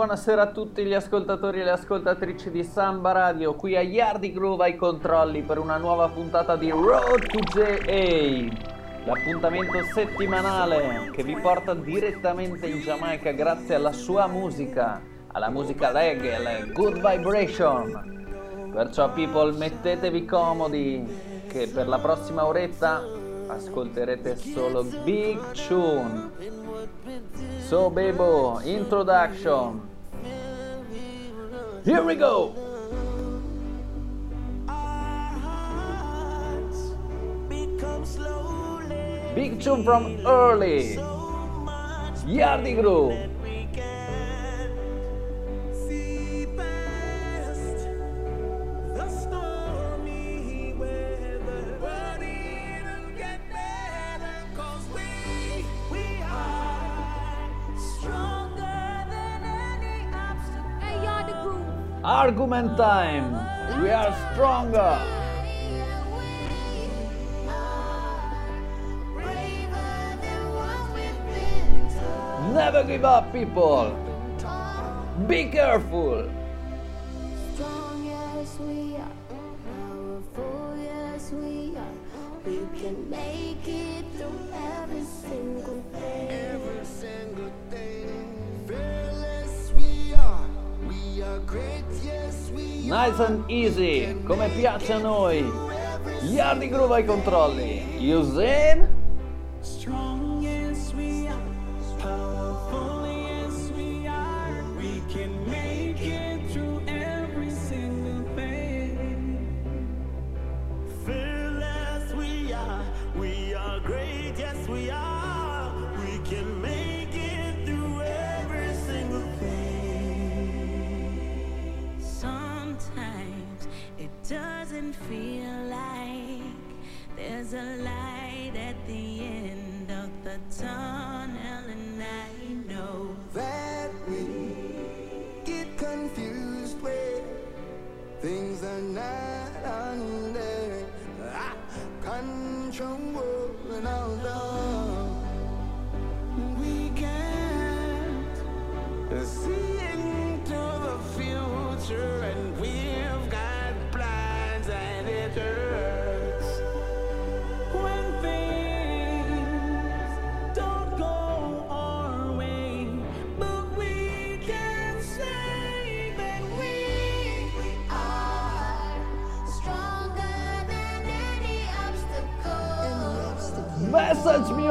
buonasera a tutti gli ascoltatori e le ascoltatrici di Samba Radio, qui a Yardi Groove ai controlli per una nuova puntata di Road to JA. L'appuntamento settimanale che vi porta direttamente in Giamaica grazie alla sua musica, alla musica reggae, alla good vibration. Perciò people mettetevi comodi che per la prossima oretta ascolterete solo Big Tune. So Bebo, introduction. Here we go! Big tune from early. Yardi Groove. Argument time. We are stronger. Never give up, people. Be careful. Strong yes we are, powerful yes we are. We can make Nice and easy, come piace a noi. Yardi Groove ai controlli. Usain?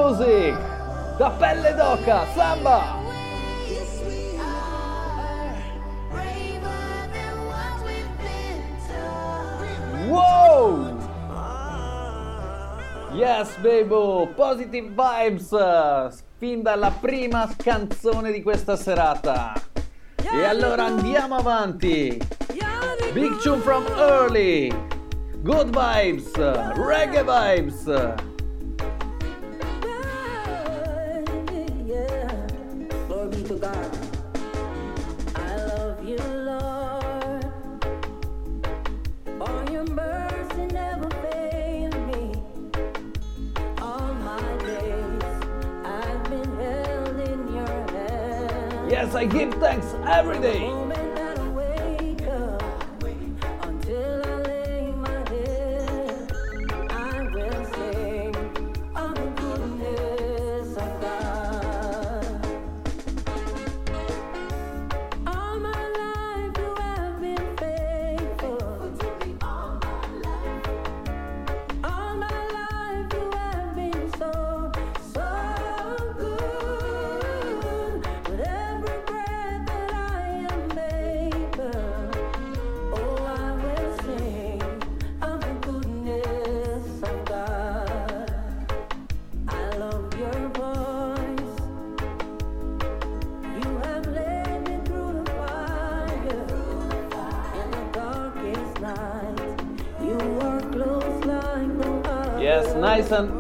Music. Da pelle d'oca, samba. Wow! Yes, baby, positive vibes fin dalla prima canzone di questa serata. E allora andiamo avanti. Big tune from early. Good vibes, reggae vibes. Yes, I give thanks every day.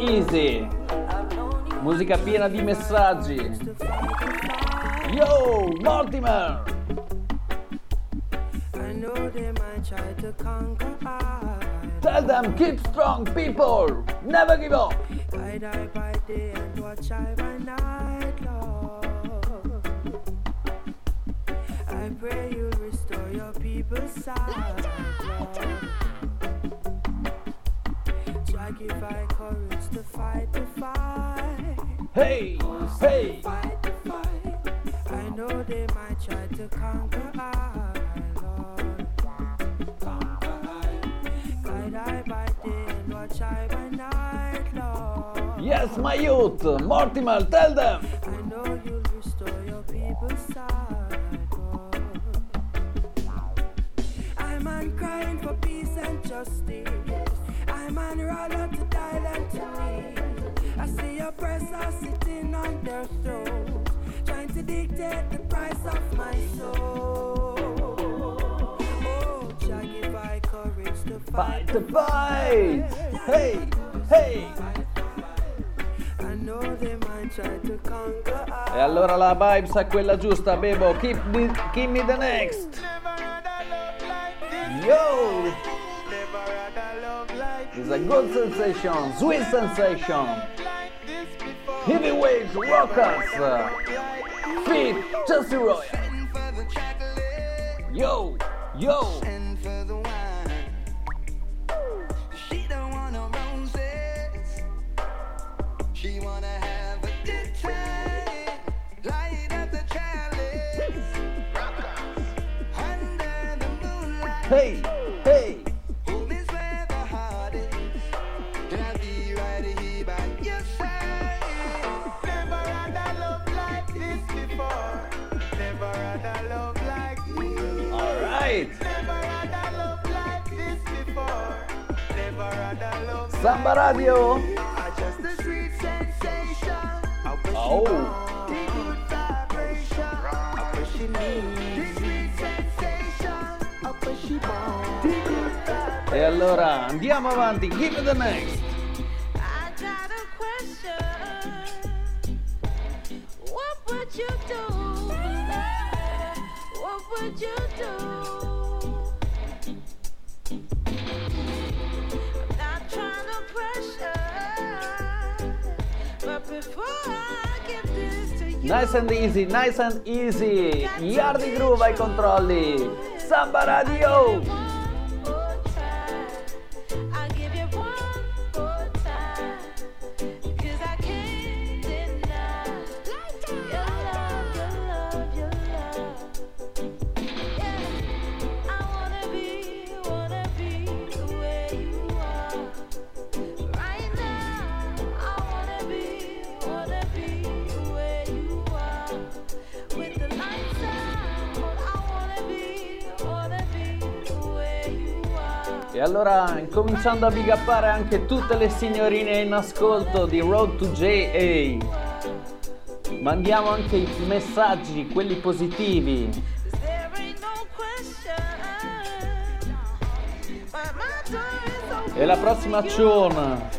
Easy. I've known you Musica piena di messaggi. Yo, Mortimer! I know they might might try to conquer I. Tell them keep strong, people. Never give up. Guide I by day and watch I by night, Lord. I pray you'll restore your people's sight, my youth. Mortimer, tell them. I know you'll restore your people's I'm on crying for peace and justice. I'm on rather to die than to live. I see oppressors sitting on their thrones, trying to dictate the price of my soul. Oh, Jah give I courage to Fight the fight. Hey, hey. E allora la vibes è quella giusta, Bebo. Keep, the, keep me the next. Never had a love like this. Yo. Never had a love like It's a good sensation, sweet sensation. like this before. Heavyweight rockers. Like Feet, Chelsea Royal. and for the chocolate Yo, yo. A love Samba Radio. just a sweet sensation. Oh. Allora andiamo avanti. Give me the next. I got a question. What would you do? What would you do? I'm not trying to pressure, but before I give this to you, Nice and easy, nice and easy. Yardi Groove ai controlli. Samba Radio. Allora, incominciando a bigappare anche tutte le signorine in ascolto di Road to JA. Mandiamo anche i messaggi, quelli positivi. E la prossima tune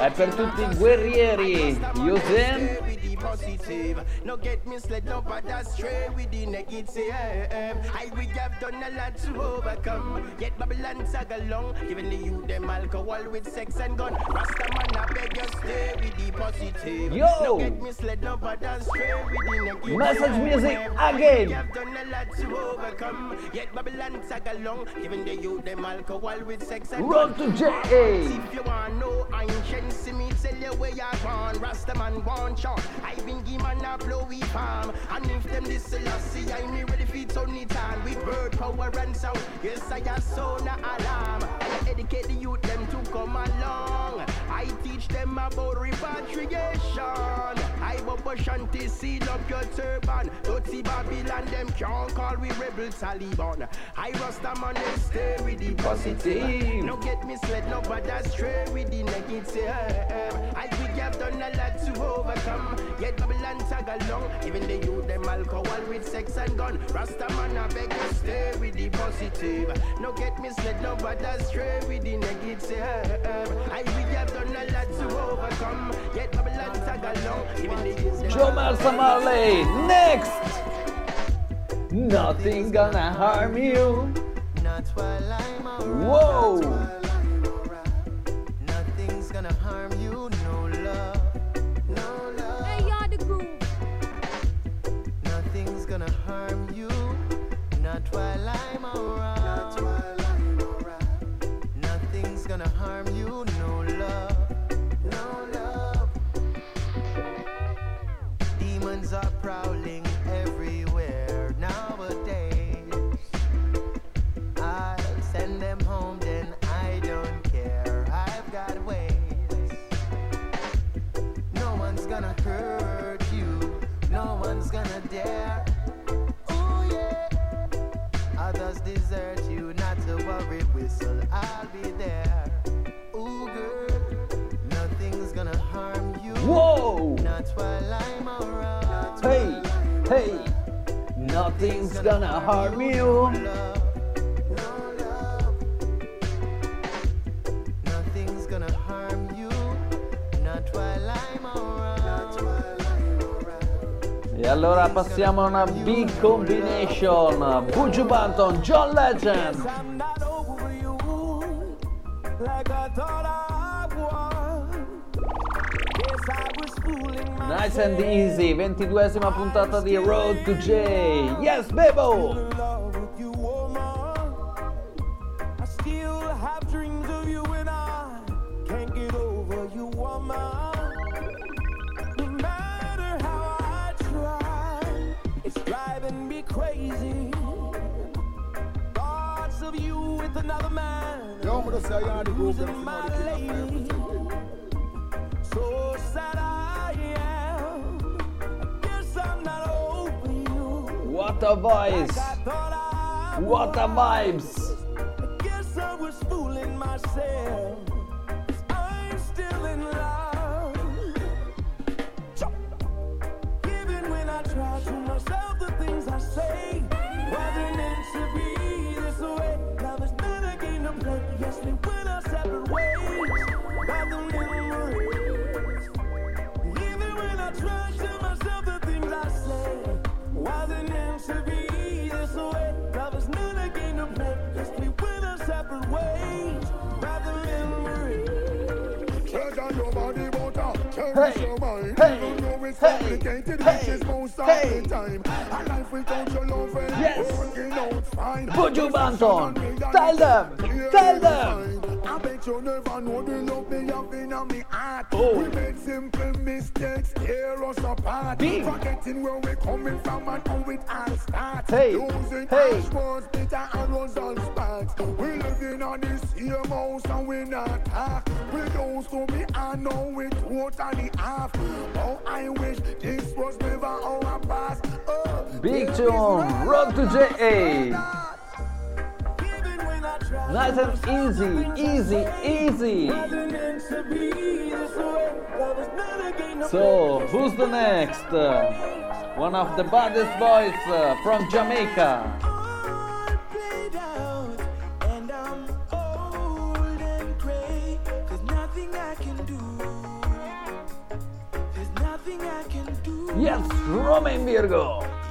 è per tutti i guerrieri. Yuzen. Positive. No get misled, no but that's straight with the negative. I we have done a lot to overcome. Yet Babylon tag along, giving the youth them alcohol with sex and gun. Rasta man, I beg you stay with the positive. Yo! No get misled, no but that's straight with the negative. Message music again. we have done a lot to overcome. Yet Babylon tag along, giving the youth them alcohol with sex and gun. to JA. If you want know ancient, see me tell you where you're born. Rasta man want chant. I been give man a blowy palm. And if them this see I me ready for turn it on. With word power and sound. Yes, I have sound a alarm. I educate the youth them to come along. I teach them about repatriation. I bubble shanty seal up your turban. Dirty Babylon them can't call we rebel Taliban. I Rasta man them stay with the Positive. no get misled, no, that's straight with the negative it's um, As we have done a lot to overcome. Yet Babylon tag along. Even the youth them alcohol with sex and gun. Rasta man I beg you stay with the positive. No get misled, no bad astray with the negative. As we have done a lot to overcome. Yet Babylon tag along. Even the youth them Jo Mersa Marley, next! Nothing's gonna harm you. Not while I'm around. Whoa! nothing's gonna harm you. E allora passiamo a una big combination. Buju Banton, John Legend. Nice and Easy, ventiduesima puntata di Road to J. Yes, Bebo! Yo, I'm gonna say y'all the group, you my the king of everything. a voice! What a vibes! turn hey, your mind. Hey, you know it's complicated, hey, which is most of the time. A life without your love yes. working out fine. Put your bands on. Tell them. Tell them. Bet you never know the love me have in me heart. Oh. We made simple mistakes, tear us apart. Forgetting where we coming from and how it all starts. Hey, hey. Words, bitter and sparks. We living on this house and we not talk. We to know totally. Oh, I wish this was never our past. Oh, Big John, Rock to J.A. Nice and easy, easy, easy. So, who's the next? One of the baddest boys uh, from Jamaica. Yes, Romain Virgo.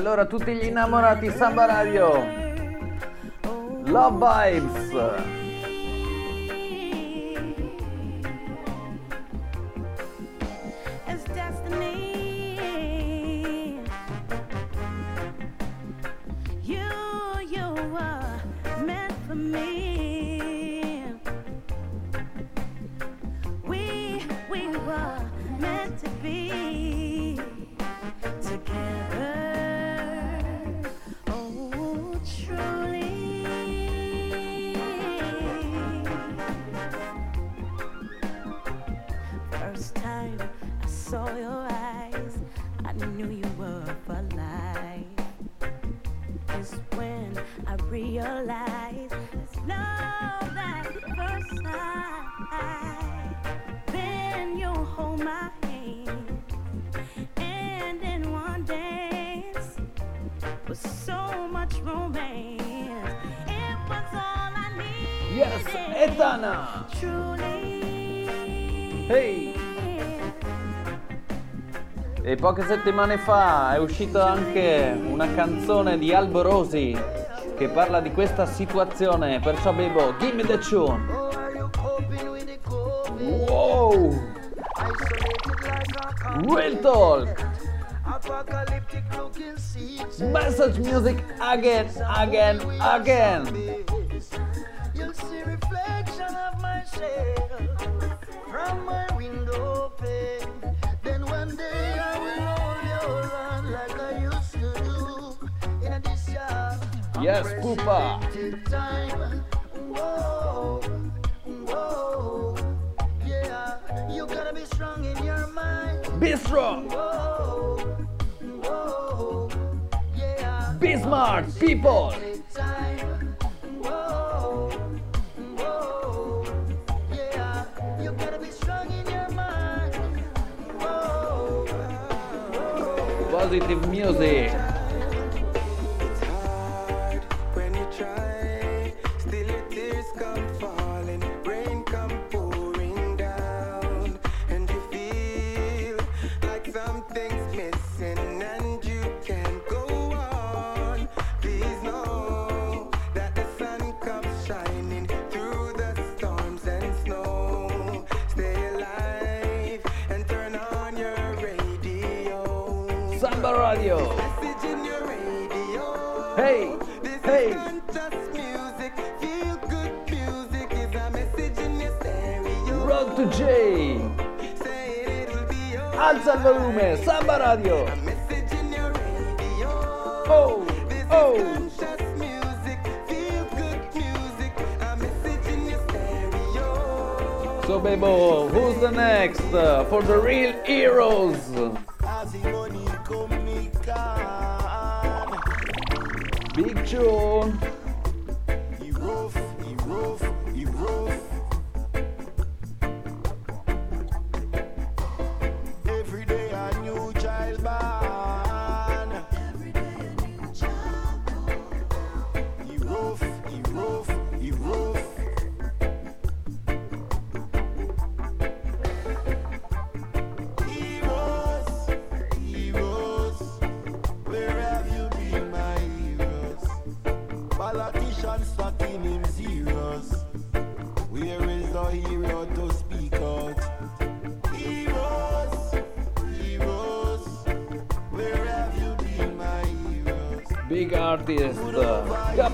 allora tutti gli innamorati Samba Radio. Love Vibes. I realized it's love at first sight. Then you hold my hand, and in one dance with so much romance, it was all I needed. Yes, Etana! Truly. Hey! E poche settimane fa è uscita anche una canzone di Albo Rosi che parla di questa situazione, perciò bevo Gimme the Tune. Oh, are you coping with the COVID? Wow! Isolated like a Real talk! Apocalyptic looking seats. Message music again, again, again! People! Radio! Radio. Hey! Hey! music. Road to J! Alza il volume, Samba Radio! Oh! Oh! So Bebo, who's the next uh, for the real heroes? Big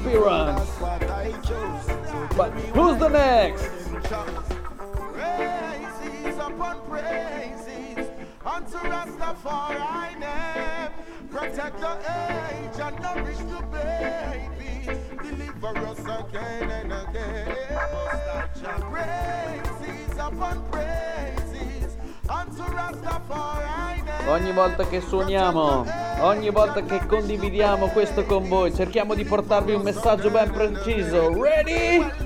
So But who's the next? Praises upon praises unto Rastafari name. Protect the age and nourish the baby. Deliver us again and again. Praises upon praises unto Rastafari name. Ogni volta che suoniamo, ogni volta che condividiamo questo con voi, cerchiamo di portarvi un messaggio ben preciso. Ready?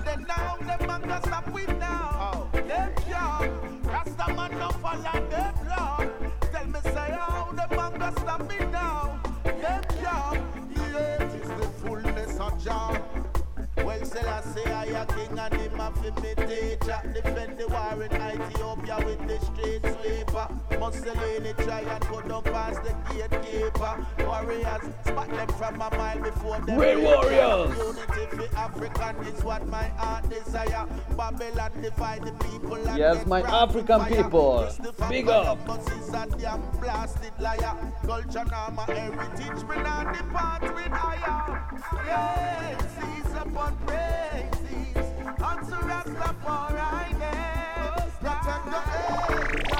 Say I a king and him a fi me teacher. Defend the war in Ethiopia with the street sweeper. Mussolini try and go down past the gatekeeper. Warriors spot them from a mile before them. Real warriors. Unity for African is what my heart desire. Babylon divide the people. and Yes, my African fire. people. Big up. Columbus is a blasted liar. Culture now my heritage, me not depart with higher.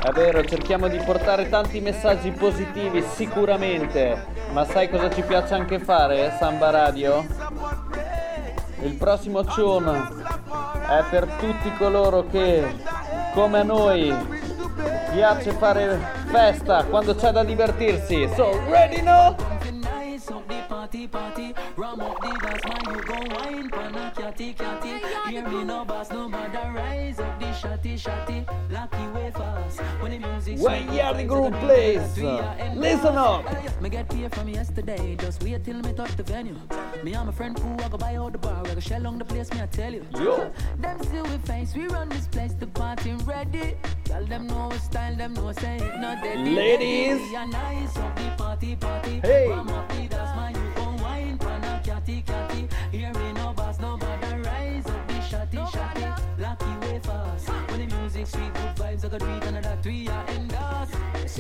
è vero, cerchiamo di portare tanti messaggi positivi sicuramente, ma sai cosa ci piace anche fare, eh, Samba Radio? Il prossimo tune è per tutti coloro che, come a noi, piace fare festa quando c'è da divertirsi. So, ready no? Nice up the party party, ram up the dance man, you go wine pan a catty catty. Hear me no bass, no matter rise up the shotty shotty. Lucky way fast when the music. When Yardy Group plays, uh, listen up. Me get paid from yesterday, just wait till me touch the venue. Me and my friend who I go buy out the bar, we go shell on the place, me I tell you. Yo. Them see we face, we run this place, the party ready. Tell them know we style, them know say it not dead. Ladies. We are nice up the party party. Hey.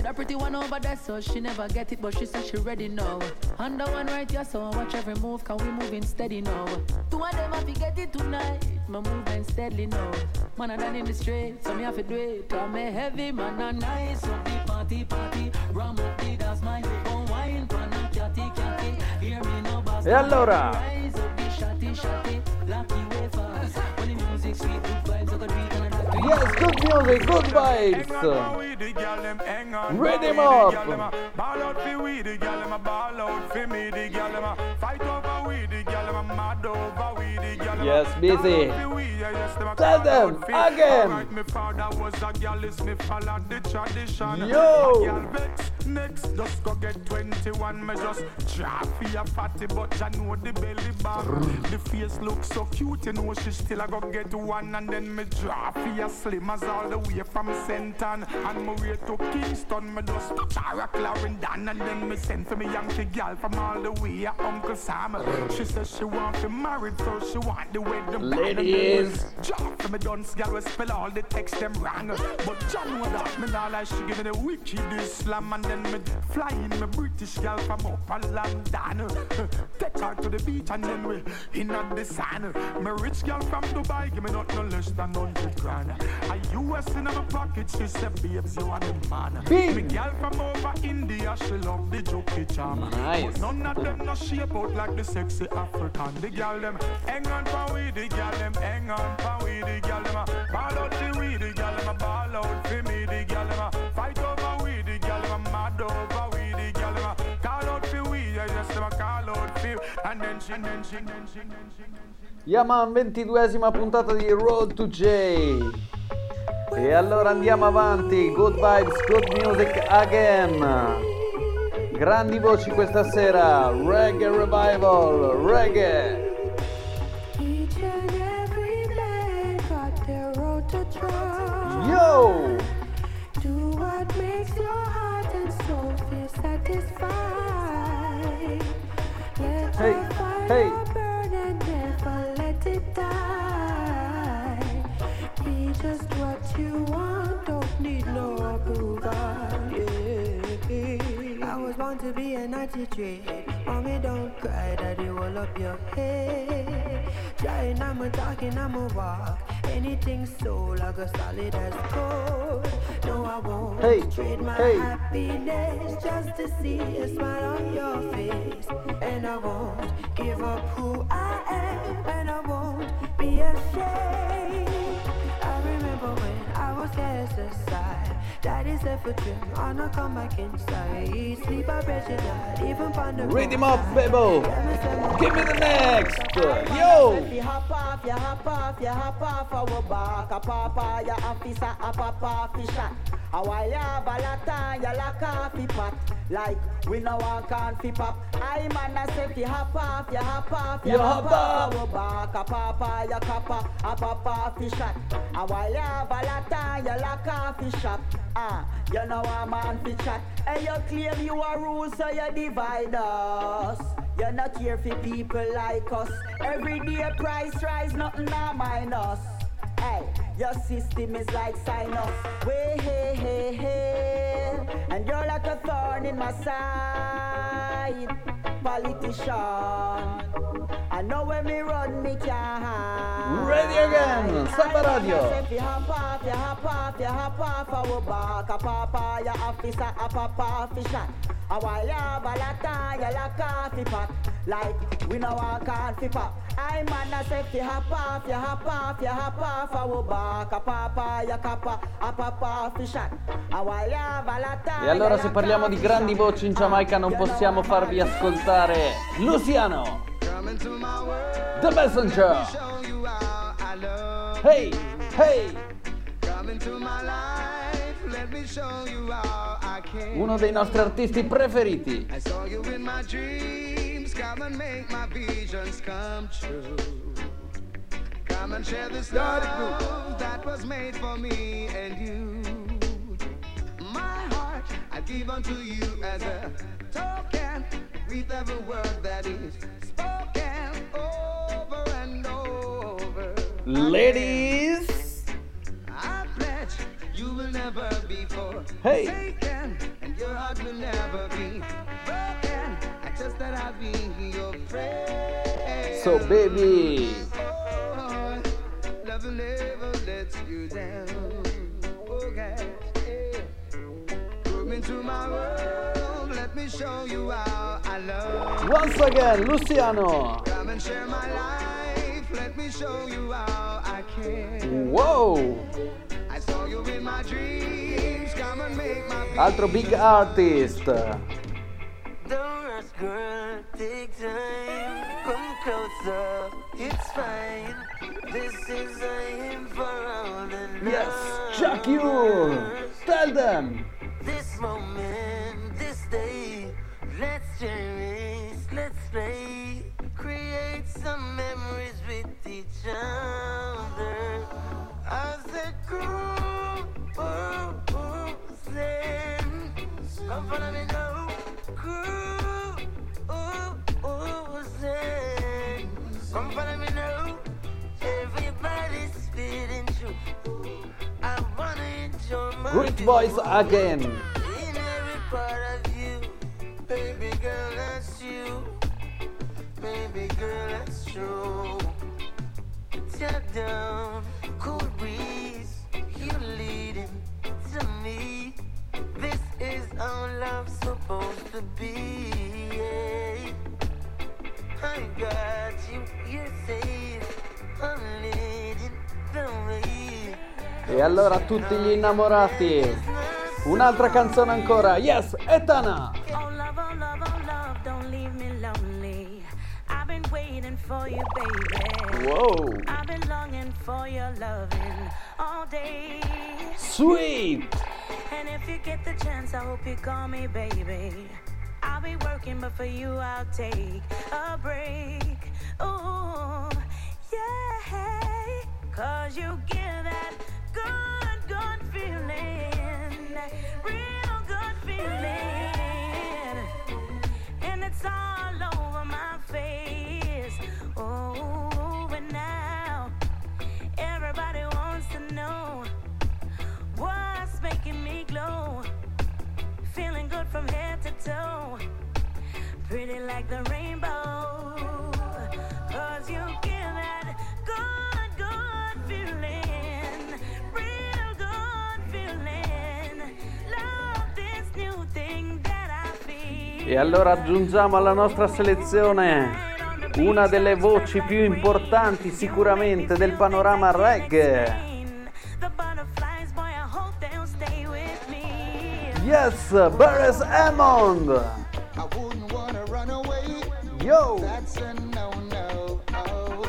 See that pretty one over there, so she never get it, but she said she ready now. Under one right, yeah, so watch every move, cause we moving steady now. Two of them have to get it tonight. My moving steadily now. Man, I done in the street, so me have to do it. Cause me heavy, man, I nice up the party party. Ram up the dance, my you gon' wine, pan a catty catty. Hear me no bass. E allora? Rise up the shotty shotty. Lucky way fast. When the music sweet, good vibes, I got tweet and Yes, good music, good vibes. Ready 'em up. Ball out fi we the a ball out fi me the a fight over Yes, busy. Down fi we, yes, dem Tell them again. Alright, father was a gyal, is me the tradition. Yo. A gyal vex next, just go get 21. Me just drop fi a fatty, but ya know the belly bang. The face look so cute, you know she still a go get one, and then me drop slim as all the way from Senton, and me way to Kingston. Me just Tara Clarendon, and then me send for me Yankee gal from all the way Uncle Sam. She says she want to married, so she want the and then me Ladies. Drop for me dunce gal we spell all the text them wrong. But John know that me nah like she give me the wickedest slam And then me fly in me British gal from up a London. Take her to the beach and then we in at the sun. Me rich gal from Dubai give me not no less than 100 grand. A US in my pocket she said babes you are the man. Bing. Me gal from over India she love the jokey charm Nice. But none of them no shape out like the sexy African. The gal them hang on for we the gal them hang on for we the gal them a ball out the we the gal them a ball out for me the gal them a fight over we the gal them mad over we the gal them call out for we them a call out for and then she and then she and then she and then she Yaman, ventiduesima puntata di Road to J. E allora andiamo avanti. Good vibes, good music again. Grandi voci questa sera. Reggae Revival, reggae. Attitude. Mommy, don't cry, daddy, roll up your head. Trying, I'm a talking, I'm a walk. Anything so like a solid as gold. No, I won't Hey, trade my hey. happiness just to see a smile on your face. And I won't give up who I Cast aside. Daddy said for trim, I not come back inside. Sleep I bet you even find the Rhythm up, Bebo. Give me the next. Yo! You hop off, you hop off, you hop off our back. A papa, officer, a papa, fi A while have a lot on, you lock off fi pot. Like, we no can fi pop. I man, I say fi hop off, you hop off, you You hop off our back. A papa, ya copper, a papa, fi shot. A while have a lot on, you lock off fi shop. Ah, you know a man fi chat. And you claim you a rule, so you divide us. You not care for people like us. Every day price rise, nothing a minus. Hey, your system is like sinus. Way hey hey hey, and you're like a thorn in my side, politician. I know when me run, me can't hide. ready again. Samba Radio. If you hop off, you hop off, you hop off our back. A papa, ya officer, a papa, fi shot. A while you have a lot of, you like coffee pot. Like, we no want coffee pop. I man, I say, if you hop off, you hop off, you hop off our back. A papa, ya papa, a papa, fi shot. A while you have a lot of, E allora you se like parliamo di coffee grandi shot. voci in Giamaica non possiamo farvi ascoltare Luciano, The Messenger. Hey, hey, Come into my life, let me show you how I can. uno dei nostri artisti preferiti. Come and make my visions come true. Come and share this love that was made for me and you. My heart I give unto you as a token with every word that is spoken over and over. Ladies, I pledge you will never be Hey. and your heart will never be broken. So baby. let me show you how I love Once again, Luciano. come share my life? Let me show you how I care. Wow. Altro big artist. Don't girl, take time. Come closer, it's fine. This is I am for all the Yes, Chuck you. Tell them. This moment, this day, let's cherish, let's play, create some memories with each other. As a group, oh, oh, come follow me now, group, oh, oh, then, come follow me now. Everybody's feeling true. I wanna enjoy my Great voice again. In every part of you, baby girl, that's you. Baby girl, that's true. Tap down, cool breeze, you leading to me. This is how love's supposed to be. E allora tutti gli innamorati. Un'altra canzone ancora. Yes, Etana. Oh love, oh love, oh love, don't leave me lonely. I've been waiting for you, baby. Whoa. I've been longing for your loving all day. Sweet. And if you get the chance, I hope you call me baby. I'll be working, but for you, I'll take a break. Ooh, yeah. Cause you give that good, good feeling. Real good feeling. And it's all over my face. Oh, and now everybody wants to know what's making me glow. Feeling good from head to toe. Pretty like the rainbow. Cause you give that good, E allora aggiungiamo alla nostra selezione una delle voci più importanti sicuramente del panorama reggae. Yes, Beres Hammond. Yo. That's a no no. Oh.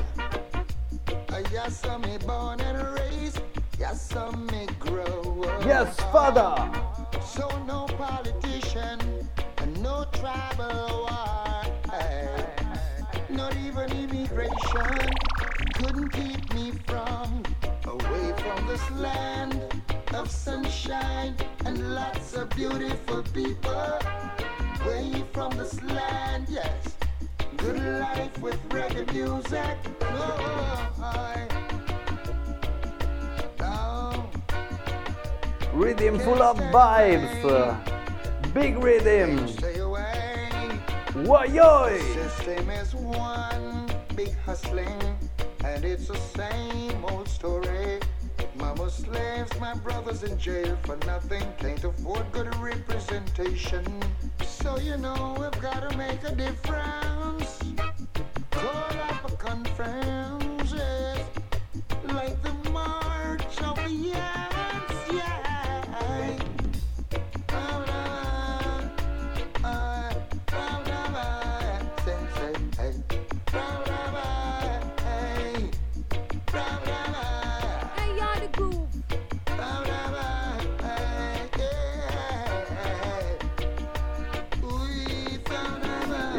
Yes, I'm born and raised. Yes, I'm grow. Yes, father. So no politician no tribal war. Not even immigration couldn't keep me from away from this land of sunshine and lots of beautiful people. Away from this land, yes. Good life with reggae music. Oh. Rhythm full of vibes. Big rhythm. Why-yoy. System is one big hustling. And it's the same old story. Mama slaves, my brothers in jail for nothing. Can't afford good representation. So you know we've gotta make a difference. Call up a conference,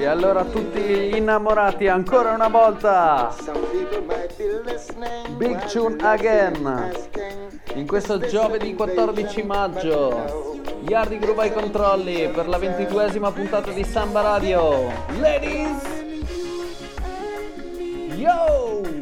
E allora tutti gli innamorati ancora una volta. Big Tune Again. In questo giovedì 14 maggio. Yardi Groove ai controlli per la ventiduesima puntata di Samba Radio. Ladies! Yo!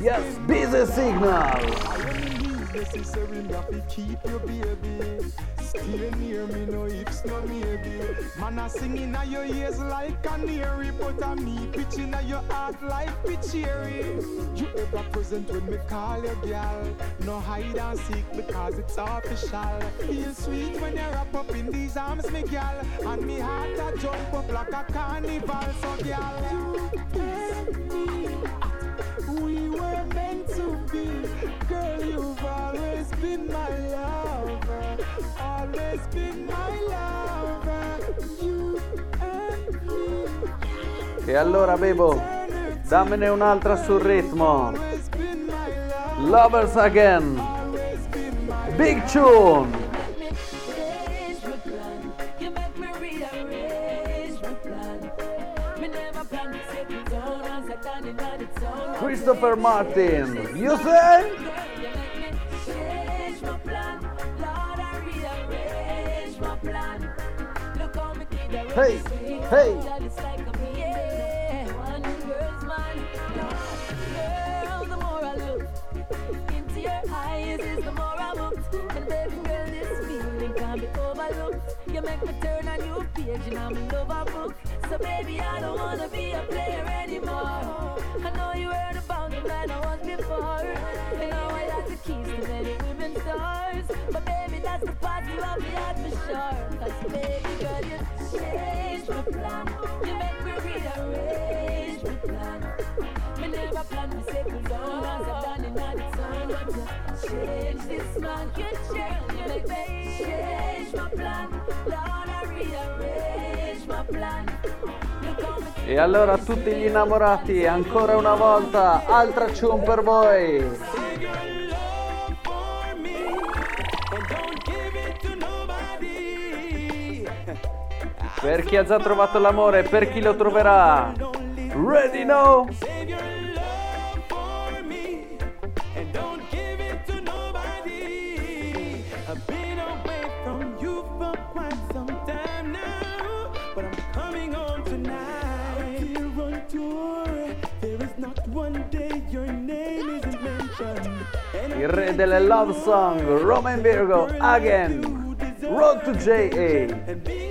Yes, busy signal! Stay near me, no no maybe. Man, I sing in your ears like canary, but I me pitching in your heart like pitchery. You ever present when me call you girl? No hide and seek because it's official. Feel sweet when you wrap up in these arms, me girl, and me heart a jump up like a carnival. So, girl, you be. Girl, you've always been my lover. Always been my lover. You and me. E allora Bebo, dammene un'altra sul ritmo. Lovers Again. Big Tune. Girl, Martin. feeling can't be overlooked. You make me turn a new page in book. So baby, I don't wanna be a player anymore. I know you heard man I was before. And now I got the keys to many women's doors. But baby, that's the part you love me at for sure. Cause baby girl, you changed my plan. You make me rearrange my plan. Me never plan to settle down as I've done it on its own. But you change this man, you change, you make me change my plan. Lord, I rearrange my plan. E allora tutti gli innamorati, ancora una volta, altra tune per voi. Per chi ha già trovato l'amore, per chi lo troverà. Ready now? Il re delle love song, Roman Virgo, again. Road to JA.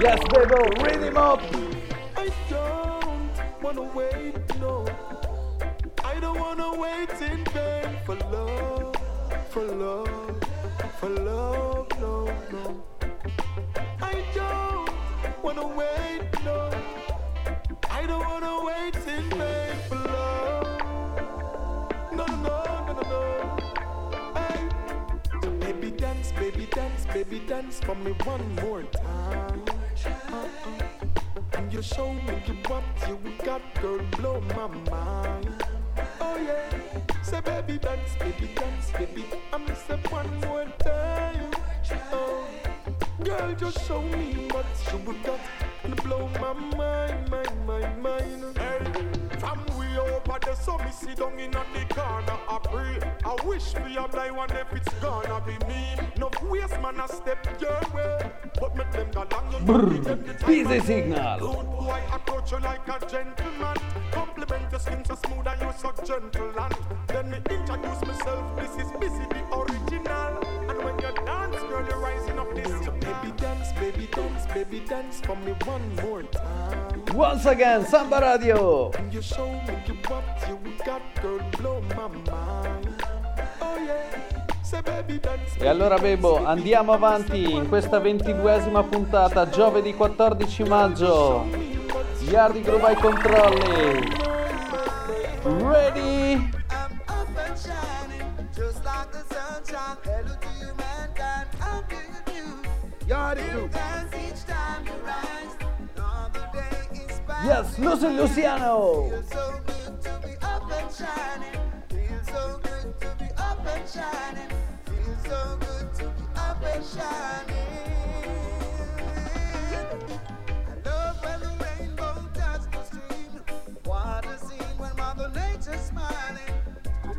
Yes, Bebo, read him up. I don't wanna wait, no. I don't wanna wait in vain for love, for love, for love, no, no. I don't wanna wait, no. I don't wanna wait in vain for love. No, no, no, no, no, no. Hey. Baby dance, baby dance, baby dance for me one more time. You show me you what you got, girl, blow my mind. Oh yeah, say baby dance, baby dance, baby. I'm say one more time. Oh, girl, just show me what you got, and blow my mind, mind, mind, mind. Hey, from way over there, so me sit down in the corner, I pray. I wish a blind one if it's gonna be me. No waste man a step your way, but make them go down. You Brr, the time busy signal. Good boy, approach you like a gentleman. Compliment your skin so smooth and you so gentle and then me introduce myself. This is busy the original, and when you dance, girl, you're rising up this. So baby dance, baby dance, baby dance for me one more time. Once again, Samba Radio. You show me you what you got, girl, blow my mind. Oh yeah, say baby dance. E allora Bebo, andiamo avanti in questa ventiduesima puntata, giovedì 14 maggio. Yardi Groove ai controlli. Ready? up and shining, just like the sunshine. Hello to you, mankind. Do you each time you rise. Another day. Yes, Lucy Luciano. Feels so good to be up and shining. Feels so good to be up and shining. Feels so good to be up and shining. I love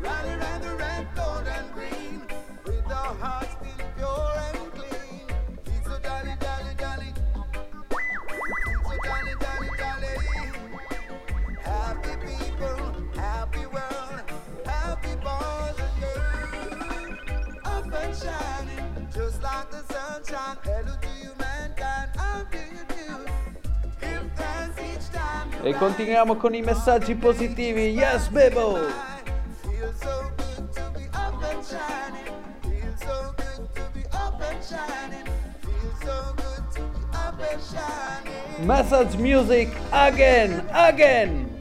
Riding around the red, gold, and green. With our hearts still pure and clean. Feels so jolly, jolly, jolly. Feels so jolly, jolly, jolly. Happy people, happy world, happy boys and girls. Up and shining, just like the sunshine. Hello to you, mankind. How do you do? Give thanks each time E continuiamo con i messaggi positivi. Yes, Bebo. Feel so good to be up and shining. Feel so good to be up and shining. Feel so good to be up and shining. Message music again, again.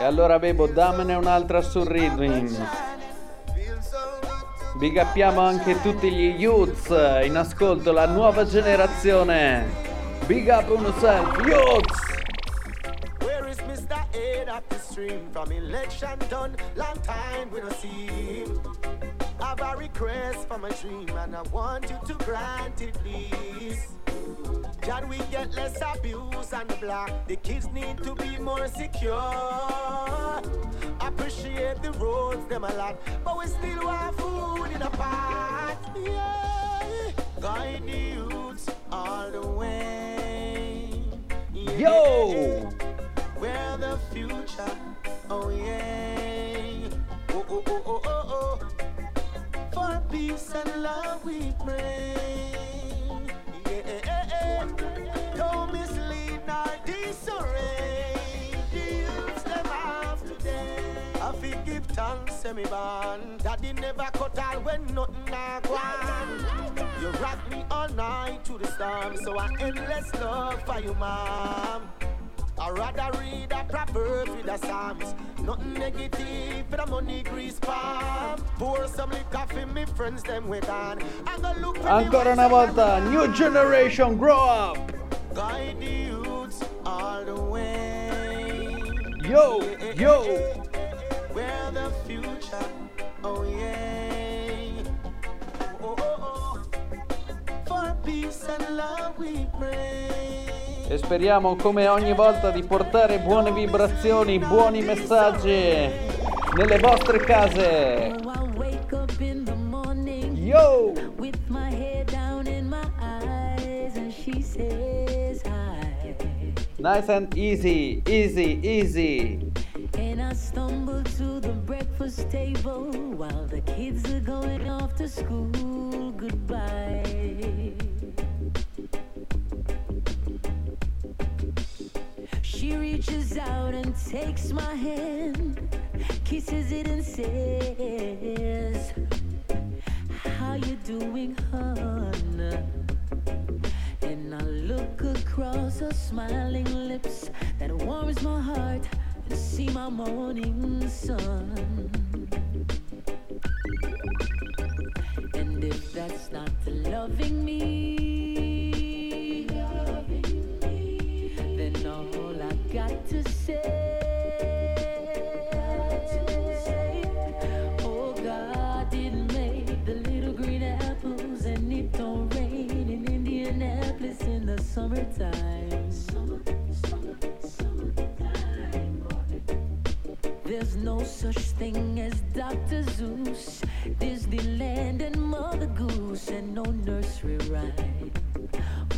E allora Bebo, dammene un'altra su Rhythm. Big uppiamo anche tutti gli youths in ascolto, la nuova generazione. Big up yourself, youths. Where is Mr. Aid up the stream from election done? Long time we don't see him. I've a request from a dream and I want you to grant it, please. Can we get less abuse on the block? The kids need to be more secure. Appreciate the roads, them a lot, but we still want food in a pot. Yeah, guide the youths all the way. Yeah. Yo! We're the future. Oh yeah. Oh oh oh oh oh. For peace and love we pray. Yeah. Don't mislead nor disarray. The youths them of today. I feel give thanks, semi born. Daddy never cut out when nothing a go. You rock me all night to the storm, so I endless love for you, mom. I rather read a proverb with the psalms. Nothing negative for the money grease palm. Pour some liquor for me friends, them with on. I'm gonna look for Ancora una volta, new generation, grow up. Guide the youths all the way. Yo, yo. We're the future. Oh yeah. Oh, oh, oh. For peace and love we pray. E speriamo come ogni volta di portare buone vibrazioni, buoni messaggi nelle vostre case. Yo! Nice and easy, easy, easy. And I stumble to the breakfast table while the kids are going off to school. Goodbye. Takes my hand, kisses it and says, How you doing, hon? And I look across her smiling lips that warms my heart and see my morning sun. And if that's not loving me, in the summertime. There's no such thing as Dr. Seuss, Disneyland and Mother Goose, and no nursery rhyme.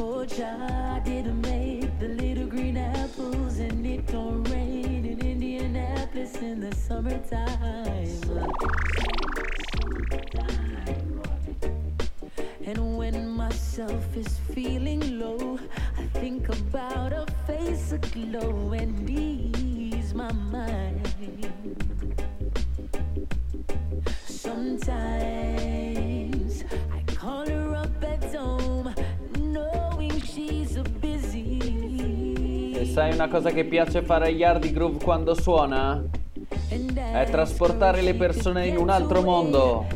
Oh, Jah didn't make the little green apples, and it don't rain in Indianapolis in the summertime. When myself is feeling low, I think about a face aglow and ease my mind. Sometimes I call her up at home, knowing she's busy. E sai una cosa che piace fare agli Hardy Groove quando suona? È trasportare le persone in un altro mondo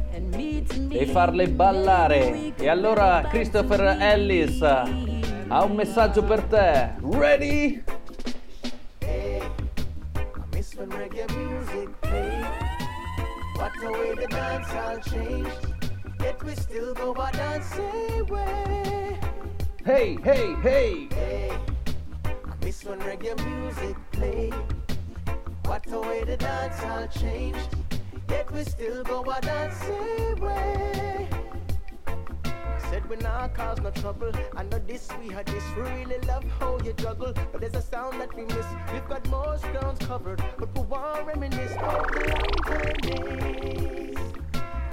e farle ballare. E allora Christopher Ellis ha un messaggio per te. Ready? A. Hey, hey, hey! Hey, I miss when reggae music played. What the way the dance all changed. Yet we still go a dancing way. Said we not cause no trouble. I know this, we had this. We really love how you juggle. But there's a sound that we miss. We've got most grounds covered. But we want reminisce of the long days.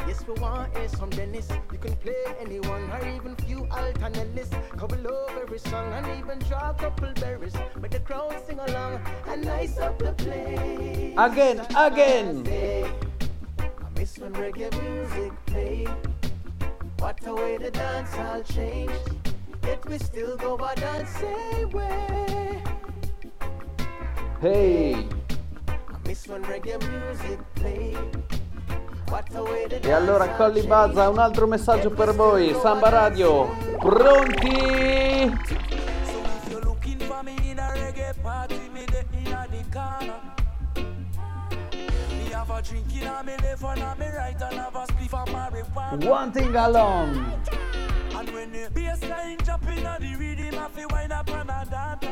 Yes, we want hear some Dennis. You can play anyone or even few alternatives. Couple over every song and even draw a couple berries. Make the crowd sing along and nice up the place. Again, again! I miss when reggae music played. What a way the dance all changed. Yet we still go a dancing way. Hey! I miss when reggae music played. E allora Colli Buzz ha un altro messaggio per voi. Samba Radio, pronti? If you're looking for me in a reggae party, me there in a the corner. Me have a drink in a me left and a me right and have a spliff of marijuana. Wanting along. And when the bassline drop in a the rhythm, I feel wine up and a dance.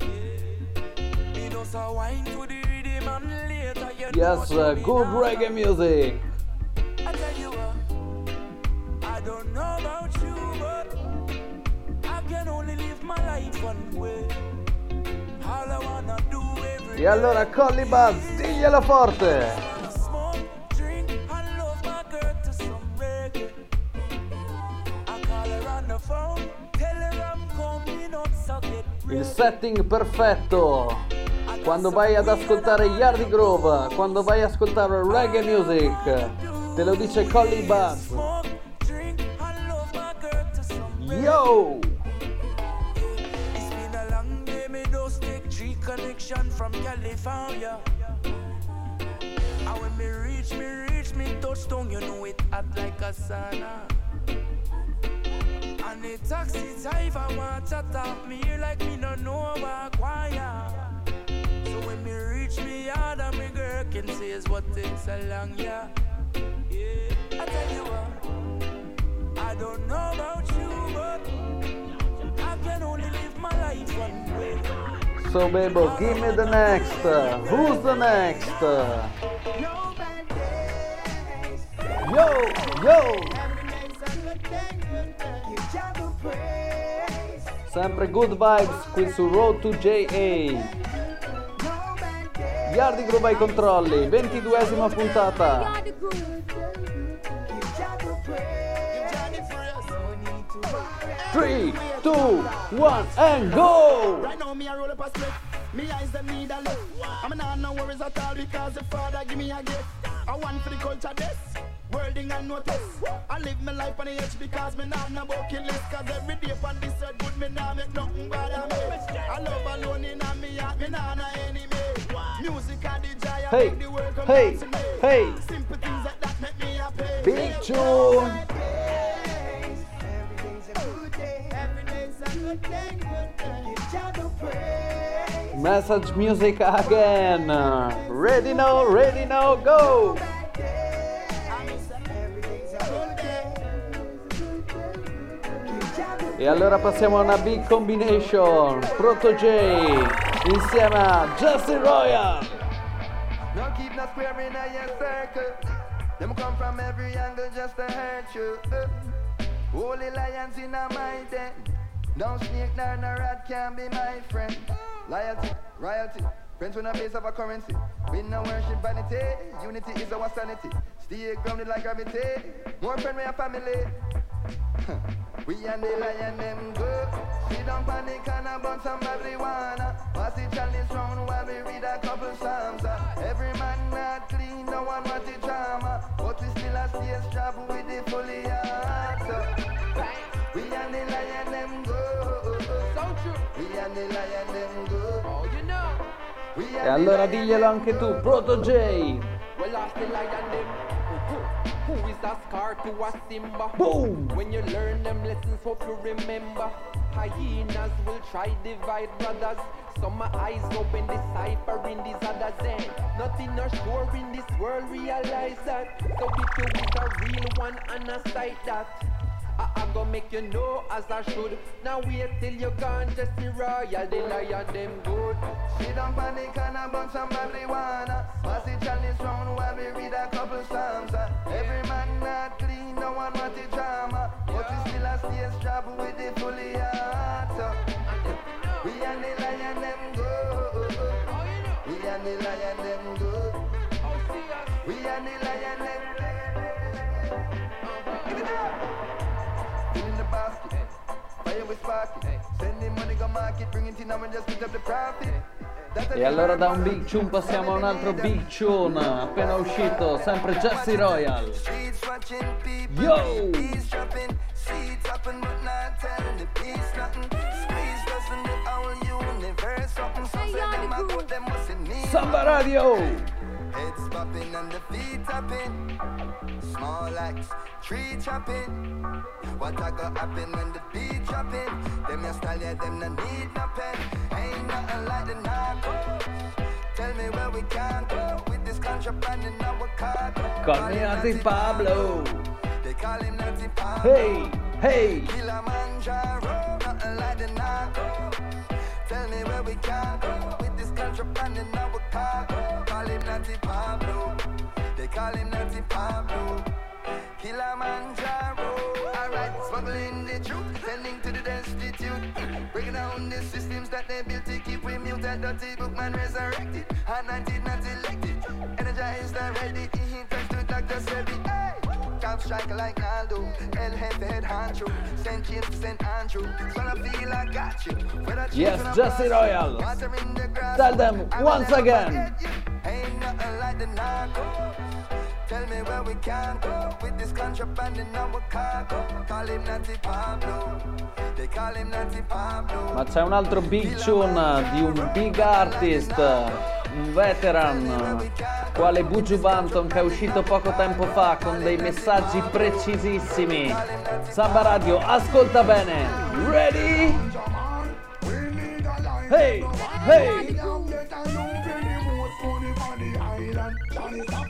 Yeah. Me just a wine to the rhythm and later you know Yes, uh, me good now. reggae music. I tell you what, I don't know about you, but I can only live my life one way. All I wanna do every E allora Collie Buzz, diglielo forte. Il setting perfetto. Quando vai ad ascoltare Hardy Grove, quando vai ad ascoltare reggae music, te lo dice Colli Buzz. smoke, drink, and love my girl to some Yo! Connection from California. And when me reach, me reach, me touchdown, you know it hot like a sauna. And the taxi driver want to talk me here like me no know about choir. So when me reach me yard and me girl can say is what takes so long, yeah. Yeah, I tell you what, I don't know about you, but I can only live my life one way. So Bebo, give me the next. Uh, who's the next? Yo, yo! Sempre good vibes qui su Road to JA. Yardi Groove ai controlli, 22esima puntata. 3, 2, 1 and go! Me eyes them need a lift. I'm not no worries at all because the father give me a gift. I want for the culture this. Worlding and notice. I live my life on the edge because me not no bucket list. Cause every day on this earth good me nah make nothing bother me. I love alone in me heart, me nah no enemy. Music and the joy, Hey, make the world come hey, to me. hey. Simple things like that make me happy. Big tune. Everything's a good day. Every day's a good day, good day. Give Jah the praise. Message music again. Ready now, ready now, go. E allora passiamo a una big combination. Proto J insieme a Justin Royal. Don't keep no square in your circle. Them come from every angle just to hurt you. Holy lions in a my den. Don't snake nor no rat can be my friend. Loyalty, royalty, friends with a base of a currency. We no worship vanity, unity is our sanity. Stay grounded like gravity. More friend we a family. We and the lion them go. Sit down panic and a bun some marijuana. Pass the chalice round while we read a couple psalms. uh. Every man not clean, no one want the drama. But we still a stay strap with the fully heart. uh. We and the lion them go. So true. We and the lion them go. Oh, you know. E allora diglielo anche tu, Protoje. Well, ask the lion them. Who is a scar to a Simba? Boom! When you learn them lessons, hope you remember. Hyenas will try divide brothers. Some my eyes open, deciphering these others. And nothing are sure in this world, realize that. So if you is a real one and a sight that. I, I go make you know as I should. Now wait till you're gone, just the royal, the lion, them good. Sit down panic and a bun some marijuana. Pass the chalice round while we read a couple psalms. uh. Every man not clean, no one want the drama. But we still a stay strap with the fully heart. uh. We and the lion them go. We and the lion them go. We and the lion them. Give it up. Eh. Eh. E allora da un Big Chun passiamo a un altro Big Chun appena uscito, sempre Jesse Royal. Yo! Samba Radio! Heads popping and the feet tapping. Small axe, tree chopping. What I got happen when the beat dropping? Them your style, yeah, them no need no pen. Ain't nothing like the narcos. Tell me where we can go with this contraband in our cargo. Call me Natty Pablo. They call him Natty Pablo. Hey, hey! Kilimanjaro, nothing like the narco. Tell me where we can go with this contraband in our cargo. Natty Pablo. They call him Natty Pablo. Kilimanjaro. Alright, smuggling the truth, tending to the destitute. Breaking down the systems that they built to keep we muted, Dutty Boukman resurrected. Anointed, not elected. Energized and ready. He turns to Dr. Sebi. Hey! Cap striker like Naldo, El Jefe head honcho, St. James to St. Andrew. So I feel I got you. Yes, Jesse Royal. water in the grass. Tell them once again. Ain't nothing like the narcos. Tell me where we can go with this contraband in our cargo. Call him Natty Pablo. They call him Natty Pablo. Ma c'è un altro big tune di un big artist, un veteran, quale Buju Banton che è uscito poco tempo fa con dei messaggi precisissimi. Samba Radio, ascolta bene. Ready? Hey, hey!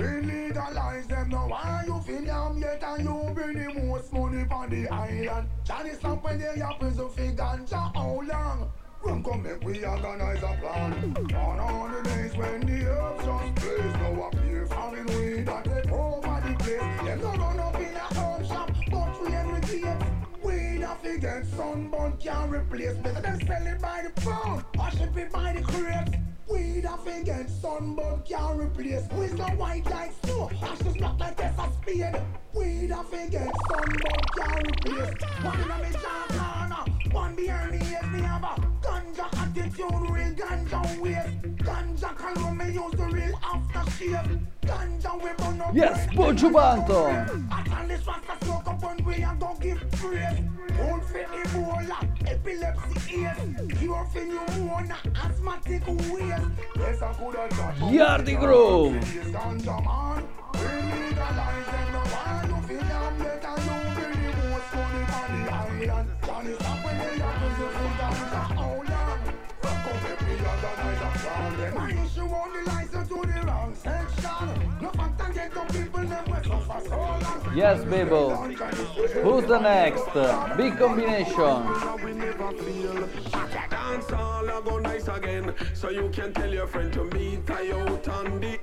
We legalize them now. Why you feel them yet and you bring the most money on the island? Johnny stop when they happen to feel ganja how long? Run come make we organize a plan. On all the days when the herbs just blaze, now appear farming weed and they over the place. Them no run up in a herb shop, but we everything nothing get sunburn can't replace Better them sell it by the pound Or ship it by the cribs Weed off and get sunburn can't replace. We's not white like snow, ashes black like this a spade. Weed off and get sunburn can't replace. One in a me jaw corner, one behind me ears me have a ganja attitude, real ganja waste. Ganja color me use the real aftershave. Ganja we burn up. Yes, Buju Banton. I can this rasta smoke up on we and don't give praise. Old for Ebola, epilepsy AIDS, cure for pneumonia, asthmatic. Yes, I could have done. Yardi Groove. Ganja man, we legalize them no one you feel them Yes, people. Who's the next? Big combination. So you can tell your friend to meet out on the.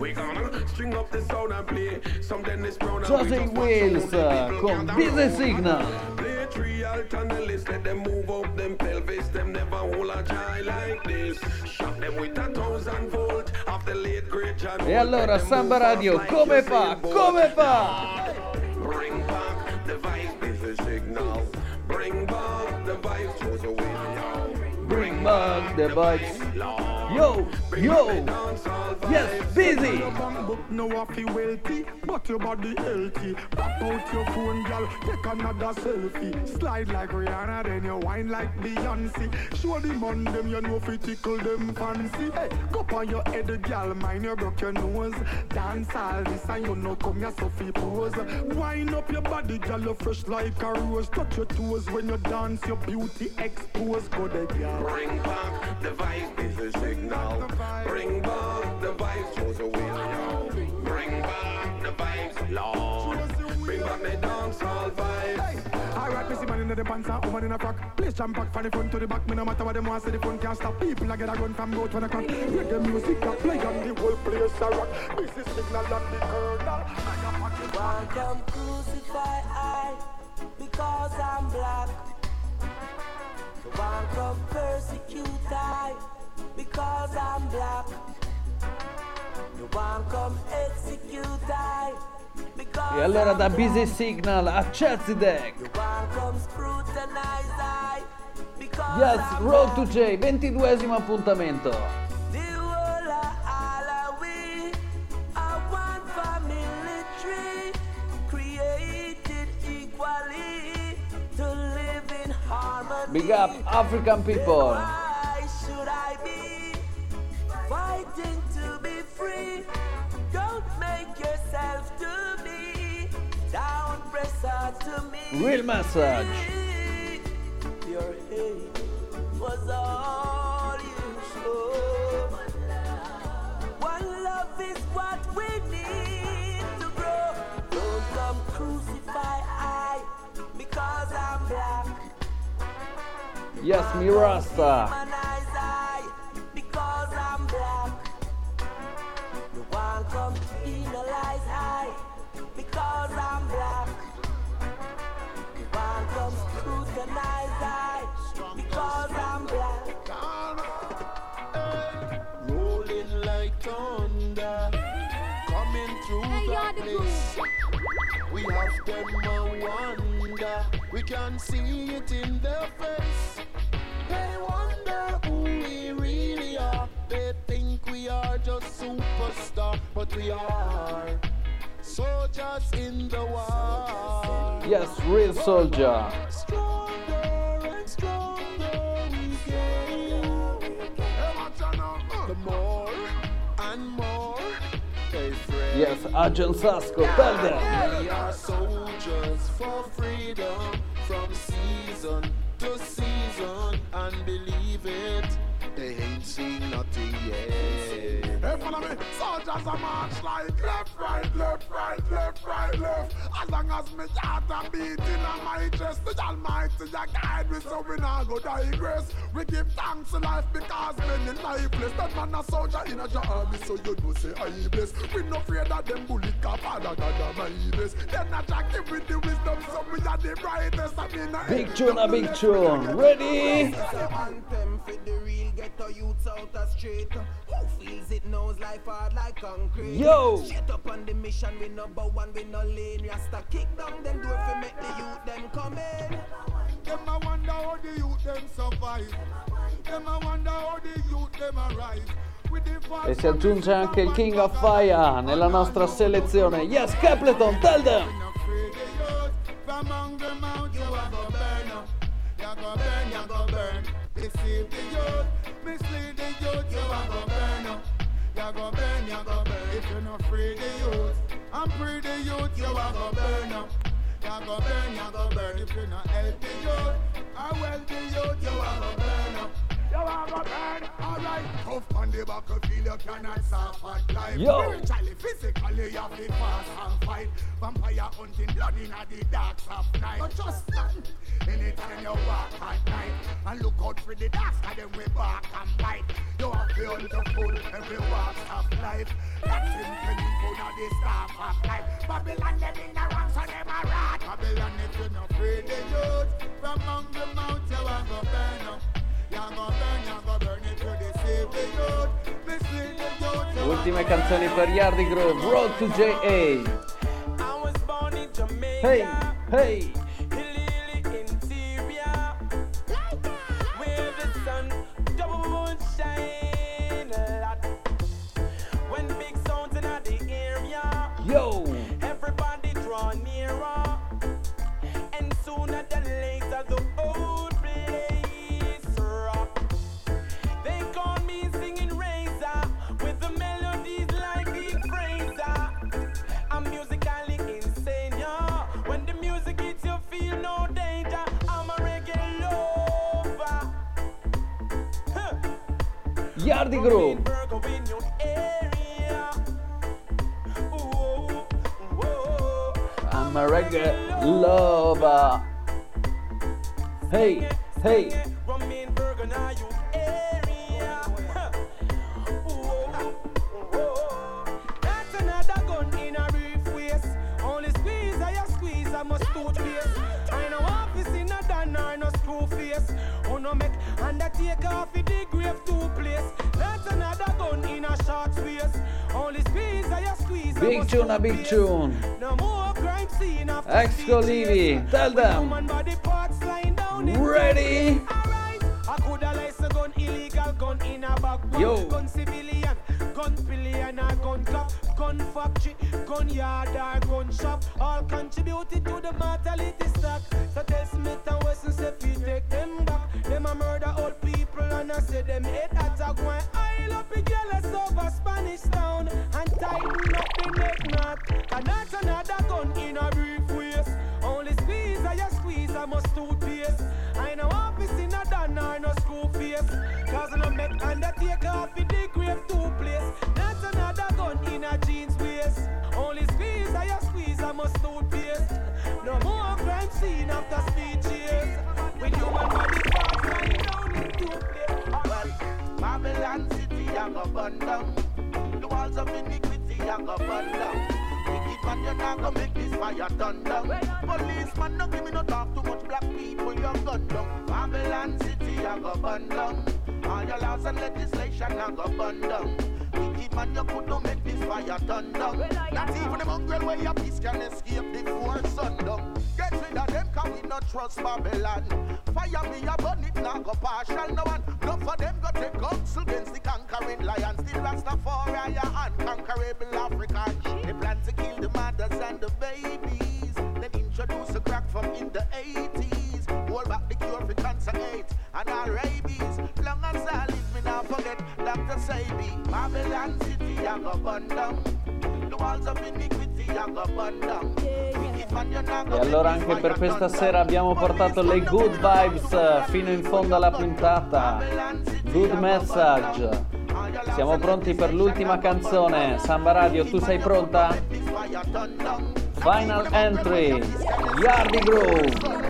We gonna string up the sound and play some Dennis Brown. Josey Wales con road. Signal. Play three alt on the list, let them move up them pelvis, them never hold a like this. Shot them with a thousand volt the. E allora Samba Radio come fa? Come fa? Bring back the vibes, busy signal. Bring back The vibes. Yo, yo. Yes, busy. No waffy wealthy, but your body healthy. Pop out your phone, girl, take another selfie. Slide like Rihanna, then you whine like Beyonce. Show the man them, you know fi tickle them fancy. Hey, go on your head, girl, mind you broke your nose. Dance all this and you know come here, Sophie pose. Wind up your body, girl, you fresh like a rose. Touch your toes when you dance, your beauty exposed. Go there, girl. Bring back the vibes, busy signal. Bring back the vibes, Josey Wales. Bring back the vibes, Lord. Bring back the dancehall vibes. Alright, me see man in the pants and woman in a frock. Place jam pack from the front to the back. Me no matter what them want, say the phone can't stop. People a get a gun from both when I crack. Reggae music that play on the whole place a rock. Busy signal and the colonel. Why come crucify I because I'm black? Why come persecute I because I'm black? Why come execute I because E allora da Busy? Signal a Chazidek. Why come scrutinize I because Yes, Road to J, ventiduesimo appuntamento. Big up African people. Why should I be fighting to be free? Don't make yourself to me down, pressure to me. Real message. The place. We have them a wonder, we can see it in but we are soldiers in the war. Yes, real soldier. Stronger and stronger we get. The more and more. Yes, Agent Sasco, tell them. We are soldiers for freedom follow me. Soldiers are march like left, right, left, right, left, right, left. As long as me heart a beating on my chest, the Almighty a guide me so we not go digress. We give thanks to life because many lifeless. That man a soldier in a your army, so you know say I bless. We no afraid that them bullet can ah, father God my best. Then attack give with the wisdom, so we are the brightest. I mean, I Big tune, a big tune. Ready? Anthem for the real ghetto youths out the street. Who feels it knows life hard like concrete. Yo! Shut up on the mission, we number one, we no lane. Rasta kick down them door for make the youth them come in. Them a wonder how the youth them survive. Them a wonder how the youth them arrive. E si aggiunge anche il King of Fire nella nostra selezione. Yes, Capleton, tell them! The youth, mislead the youth, you a go burn up. You go burn, you go burn. If you not free the youth, free the youth, you a go burn up. You go burn, you go burn. If you not help the youth, and well the youth, you a go burn up. You a go burn, alright. Tough on the battlefield, you cannot suffer at life. Yo. Spiritually, physically, you have to fast and fight. Vampire hunting blood in the darks of night. But just nothing. Anytime you walk at night and look out for the darks, and then we bark and bite. You have to hunt the food every walk of life. That's him penny food of the staff of life. Babylon them in the wrong, so them a rat. Babylon if you not free the youth from among the mount, you a go burn up. Ultime canzoni per Yardi Grove, Road to JA. Hey, hey. Talda. Burn down. The walls of iniquity, I go burn down. Wicked man, you're not gonna make this fire turn down. Policeman, no give me no talk too much. Black people, you're gun down. Babylon City, I go burn down. All your laws and legislation, I go burn down. Wicked man, you could not make this fire turn down. Not even the mongrel where your peace can escape before sundown. Get rid of them, cause we not trust Babylon. Fire me a burn it, now go partial. No one, no for them go take guns against the conquering lions. Still Rastafari, a unconquerable African. They plan to kill the mothers and the babies. Then introduce the crack from in the 80s. Hold back the cure for cancer, AIDS, and rabies. Long as I live, me forget Dr. Sebi. Babylon City, I. E allora anche per questa sera abbiamo portato le good vibes eh, fino in fondo alla puntata. Good message. Siamo pronti per l'ultima canzone. Samba Radio, tu sei pronta? Final entry. Yardy Groove.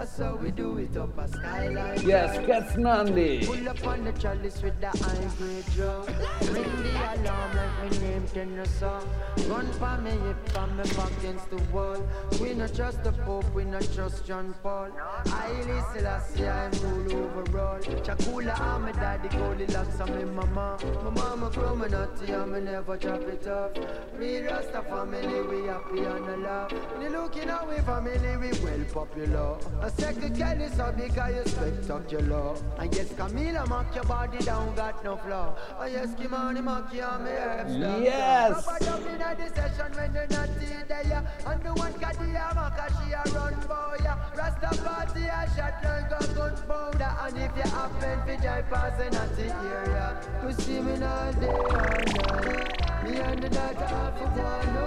Me and the daughter have to go no. The Rastaman party. That's how we do it up a skyline. Yes, Cats Nandi. Pull up on the chalice with the high drum. Ring the alarm like my name tenor song. Gun for me hip and me back against the wall. We not trust the Pope, we not trust John Paul. Haile Selassie, I'm rule overall. Chakula, I'm a daddy, Goldilocks, I'm in mama. My mama grow me and me never chop it off. Me Rasta family, we happy and a laugh. You looking at we family, we well popular. A second Kelly, so because you spectacular. And yes, Camila, mock your body down, got no flaw. Oh, and yes, Kimani, mock you on me herbs. Yes. Rubber dub in the session when they're not in there. And the one Kadia, Maka, she a run for ya. Rasta party, a shot like a gunpowder. And if you happen to drive past a natty area, you see me all day, all night. Me and the daughter have to go no.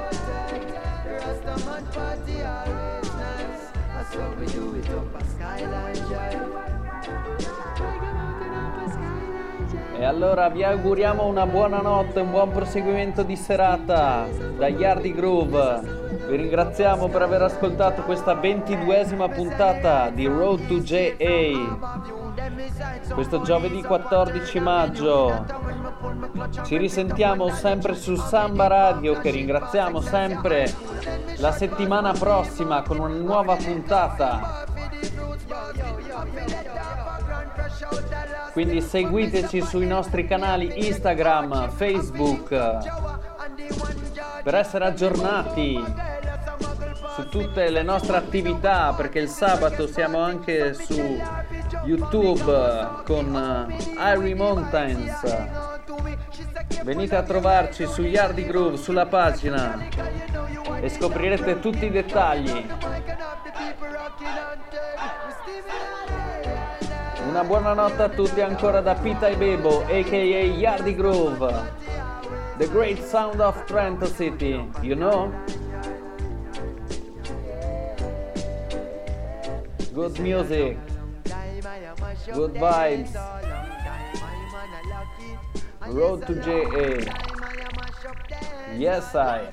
The Rasta man party always nice. E allora vi auguriamo una buona notte, un buon proseguimento di serata da Yardy Groove. Vi ringraziamo per aver ascoltato questa ventiduesima puntata di Road to JA. Questo giovedì 14 maggio. Ci risentiamo sempre su Samba Radio che ringraziamo sempre la settimana prossima con una nuova puntata. Quindi seguiteci sui nostri canali Instagram, Facebook per essere aggiornati su tutte le nostre attività perché il sabato siamo anche su YouTube con Irie Mountains. Venite a trovarci su Yardy Groove sulla pagina e scoprirete tutti i dettagli. Una buona notte a tutti ancora da Pita e Bebo, aka Yardy Groove. The great sound of Trent City, you know? Good music, good vibes. Road to JA. Yes, I.